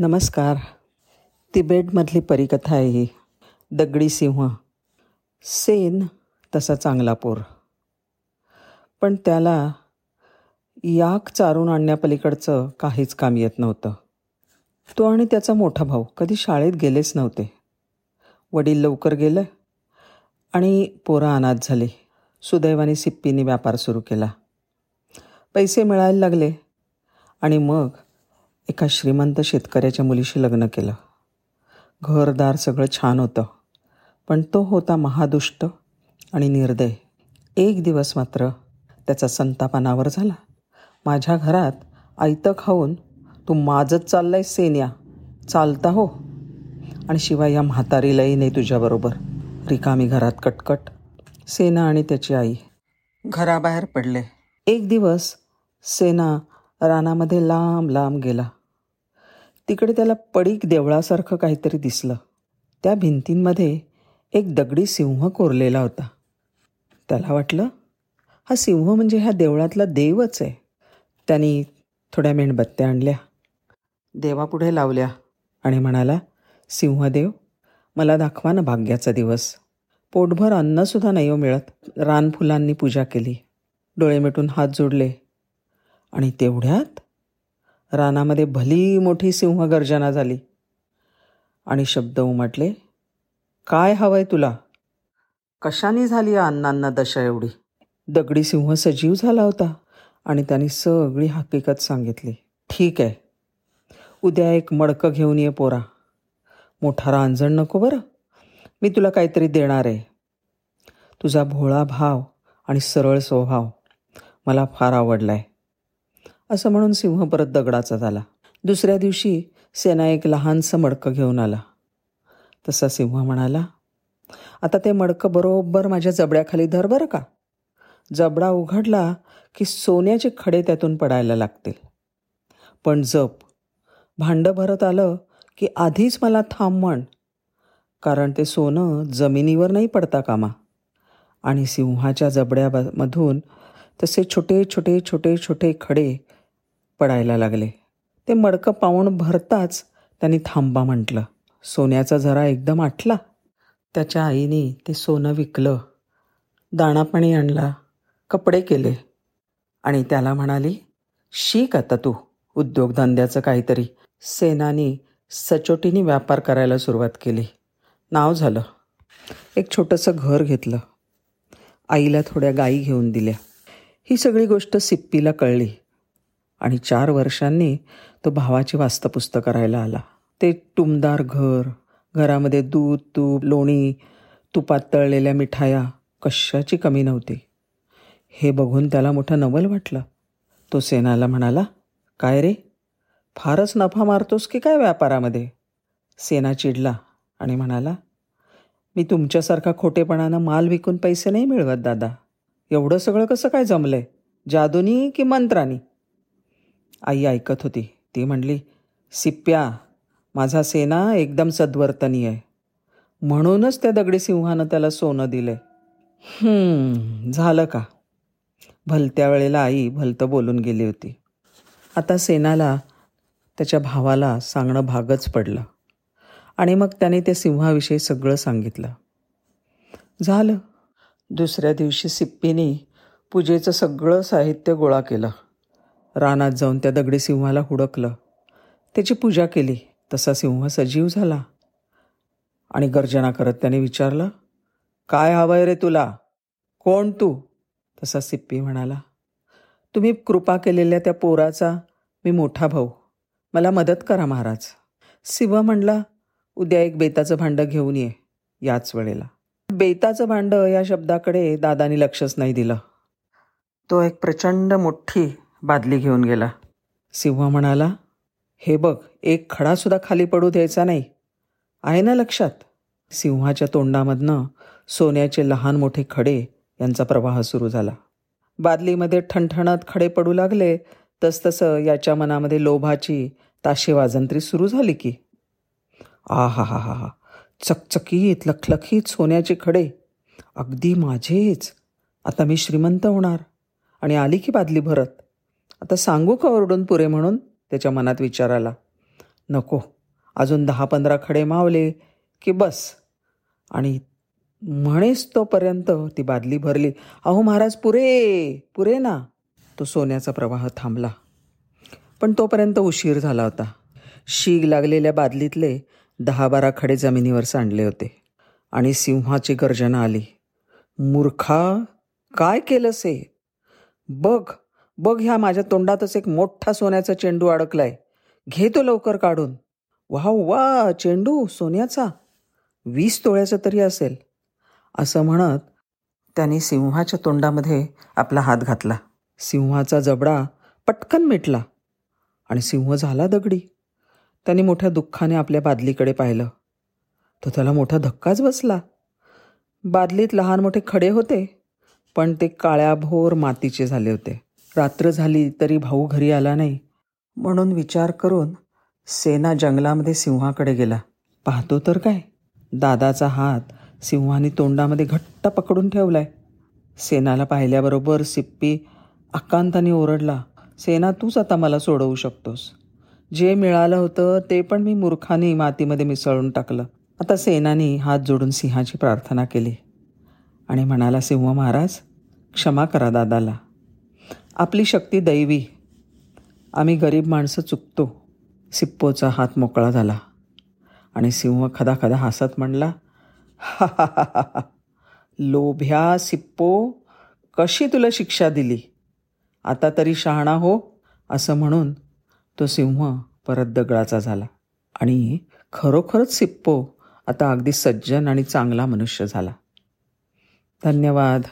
नमस्कार. तिबेटमधली परिकथा आहे ही. दगडी सिंह सेन तसा चांगला पोर. पण त्याला याक चारून आणण्यापलीकडचं काहीच काम येत नव्हतं. तो आणि त्याचा मोठा भाऊ कधी शाळेत गेलेच नव्हते. वडील लवकर गेलं आणि पोरं अनाथ झाली. सुदैवाने सिप्पीने व्यापार सुरू केला. पैसे मिळायला लागले आणि मग एका श्रीमंत शेतकऱ्याच्या मुलीशी लग्न केलं. घरदार सगळं छान होतं पण तो होता महादुष्ट आणि निर्दय. एक दिवस मात्र त्याचा संतापानावर झाला. माझ्या घरात आयतं खाऊन तू माझत चाललाय सेन्या. चालता हो. आणि शिवाय या म्हातारीलाही नाही तुझ्याबरोबर रिकामी घरात कटकट. सेना आणि त्याची आई घराबाहेर पडले. एक दिवस सेना रानामध्ये लांब लांब गेला. तिकडे त्याला पडीक देवळासारखं काहीतरी दिसलं. त्या भिंतींमध्ये एक दगडी सिंह कोरलेला होता. त्याला वाटलं हा सिंह म्हणजे ह्या देवळातला देवच आहे. त्यांनी थोड्या मेणबत्त्या आणल्या. देवापुढे लावल्या आणि म्हणाला सिंहदेव मला दाखवा ना भाग्याचा दिवस. पोटभर अन्नसुद्धा नाही हो मिळत. रानफुलांनी पूजा केली. डोळे मिटून हात जोडले. आणि तेवढ्यात रानामध्ये भली मोठी सिंहगर्जना झाली. आणि शब्द उमटले काय हवंय तुला? कशाने झाली या अण्णांना दशा एवढी? दगडी सिंह सजीव झाला होता. आणि त्यांनी सगळी हकीकत सांगितली. ठीक आहे. उद्या एक मडकं घेऊन ये पोरा. मोठा रांजण नको बरं. मी तुला काहीतरी देणार आहे. तुझा भोळा भाव आणि सरळ स्वभाव मला फार आवडला आहे असं म्हणून सिंह परत दगडाचा झाला. दुसऱ्या दिवशी सेना एक लहानसं मडकं घेऊन आला. तसा सिंह म्हणाला आता ते मडकं बरोबर माझ्या जबड्याखाली धर बरं का? जबडा उघडला की सोन्याचे खडे त्यातून पडायला लागतील. पण जप भांडं भरत आलं की आधीच मला थांब म्हण कारण ते सोनं जमिनीवर नाही पडता कामा. आणि सिंहाच्या जबड्यामधून तसे छोटे छोटे छोटे छोटे खडे पडायला लागले. ते मडकं पाऊण भरताच त्यांनी थांबा म्हटलं. सोन्याचा जरा एकदम आटला. त्याच्या आईने ते सोनं विकलं. दाणापाणी आणला. कपडे केले. आणि त्याला म्हणाली शिक आता तू उद्योगधंद्याचं काहीतरी. सेनानी सचोटीने व्यापार करायला सुरुवात केली. नाव झालं. एक छोटंसं घर घेतलं. आईला थोड्या गायी घेऊन दिल्या. ही सगळी गोष्ट सिप्पीला कळली. आणि चार वर्षांनी तो भावाची वास्तपुस्त करायला आला. ते टुमदार घर घरामध्ये दूध तूप लोणी तुपात तळलेल्या मिठाया कशाची कमी नव्हती. हे बघून त्याला मोठं नवल वाटलं. तो सेनाला म्हणाला काय रे? फारच नफा मारतोस की काय व्यापारामध्ये? सेना चिडला आणि म्हणाला मी तुमच्यासारखा खोटेपणानं माल विकून पैसे नाही मिळवत दादा. एवढं सगळं कसं काय जमलंय? जादूनी की मंत्रानी? आई ऐकत होती. ती म्हणली सिप्प्या माझा सेना एकदम सद्वर्तनी आहे. म्हणूनच त्या दगडी सिंहानं त्याला सोनं दिलंय. झालं का? भलत्या वेळेला आई भलतं बोलून गेली होती. आता सेनाला त्याच्या भावाला सांगणं भागच पडलं. आणि मग त्याने त्या सिंहाविषयी सगळं सांगितलं. झालं. दुसऱ्या दिवशी सिप्पीने पूजेचं सगळं साहित्य गोळा केलं. रानात जाऊन त्या दगडी सिंहाला हुडकलं. त्याची पूजा केली. तसा सिंह सजीव झाला. आणि गर्जना करत त्याने विचारलं काय हवंय रे तुला? कोण तू? तसा सिप्पी म्हणाला तुम्ही कृपा केलेल्या त्या पोराचा मी मोठा भाऊ. मला मदत करा महाराज. सिंह म्हणला उद्या एक बेताचं भांडं घेऊन ये. याच वेळेला. बेताचं भांडं या शब्दाकडे दादानी लक्षच नाही दिलं. तो एक प्रचंड मोठी बादली घेऊन गेला. सिंह म्हणाला हे बघ एक खडासुद्धा खाली पडू द्यायचा नाही. आहे ना लक्षात? सिंहाच्या तोंडामधनं सोन्याचे लहान मोठे खडे यांचा प्रवाह सुरू झाला. बादलीमध्ये ठणठणत खडे पडू लागले. तसतसं याच्या मनामध्ये लोभाची ताशे वाजंत्री सुरू झाली की. आ हा हा हा हा चकचकीत लखलखीत सोन्याचे खडे. अगदी माझेच. आता मी श्रीमंत होणार आणि आली की बादली भरत. आता सांगू का ओरडून पुरे म्हणून? त्याच्या मनात विचार आला. नको. अजून दहा पंधरा खडे मावले की बस. आणि म्हणेच तोपर्यंत ती बादली भरली. अहो महाराज पुरे पुरे ना. तो सोन्याचा प्रवाह थांबला. पण तोपर्यंत उशीर झाला होता. शीग लागलेल्या बादलीतले दहा बारा खडे जमिनीवर सांडले होते. आणि सिंहाची गर्जना आली. मूर्खा काय केलंस हे? बघ. बघ ह्या माझ्या तोंडातच एक मोठा सोन्याचा चेंडू अडकलाय. घे तो लवकर काढून. वा वा चेंडू सोन्याचा. वीस तोळ्याचा तरी असेल. असं म्हणत त्याने सिंहाच्या तोंडामध्ये आपला हात घातला. सिंहाचा जबडा पटकन मिटला आणि सिंह झाला दगडी. त्याने मोठ्या दुःखाने आपल्या बादलीकडे पाहिलं. तर त्याला मोठा धक्काच बसला. बादलीत लहान मोठे खडे होते पण ते काळ्याभोर मातीचे झाले होते. रात्र झाली तरी भाऊ घरी आला नाही. म्हणून विचार करून सेना जंगलामध्ये सिंहाकडे गेला. पाहतो तर काय? दादाचा हात सिंहाने तोंडामध्ये घट्ट पकडून ठेवलाय. सेनाला पाहिल्याबरोबर सिप्पी आकांताने ओरडला सेना तूच आता मला सोडवू शकतोस. जे मिळालं होतं ते पण मी मूर्खाने मातीमध्ये मिसळून टाकलं. आता सेनानी हात जोडून सिंहाची प्रार्थना केली आणि म्हणाला सिंह महाराज क्षमा करा दादाला. आपली शक्ती दैवी. आम्ही गरीब माणसं चुकतो. सिप्पोचा हात मोकळा झाला. आणि सिंह खदा खदा हसत म्हणला हा हा हा हा हा. लोभ्या सिप्पो कशी तुला शिक्षा दिली? आता तरी शहाणा हो. असं म्हणून तो सिंह परत दगडाचा झाला. आणि खरोखरच सिप्पो आता अगदी सज्जन आणि चांगला मनुष्य झाला. धन्यवाद.